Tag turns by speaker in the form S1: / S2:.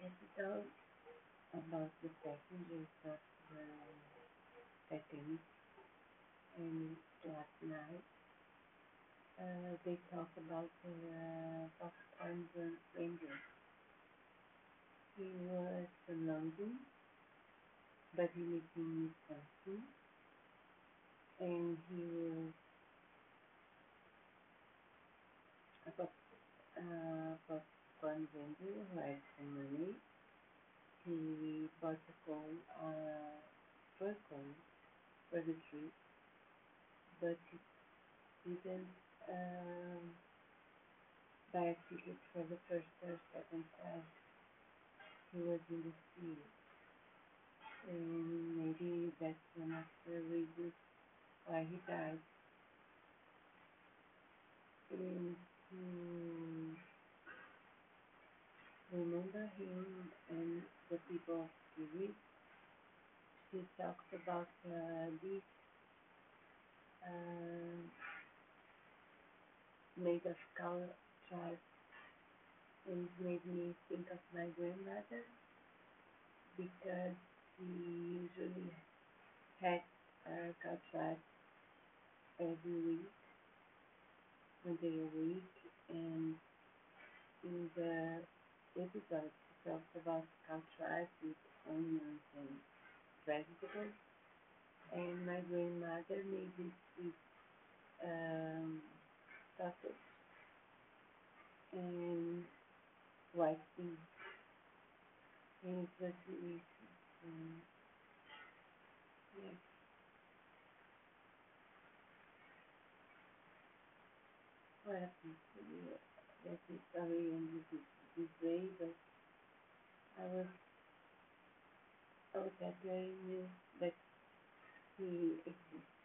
S1: episode about the passengers of the Titanic and last night uh, they talk about the uh, Popcorn Ranger. He was from London, but he lived in Wisconsin, and he was a uh, popcorn had some money he phone, uh, the trip, but he didn't um, buy ticket for the first or second class. He was in the seat, and maybe that's one of the why he died. And to remember him and the people he Spirit, he talks about uh, this uh, made of color chart and made me think of my grandmother because she usually had a cow every week, one day a week, and in the episode she talks about cow with onions and vegetables, and my grandmother made it with um, sausage and white beans. And it was delicious. And yes, what happened to me? That the story ended this, this way, but I was I was happy I knew that he existed.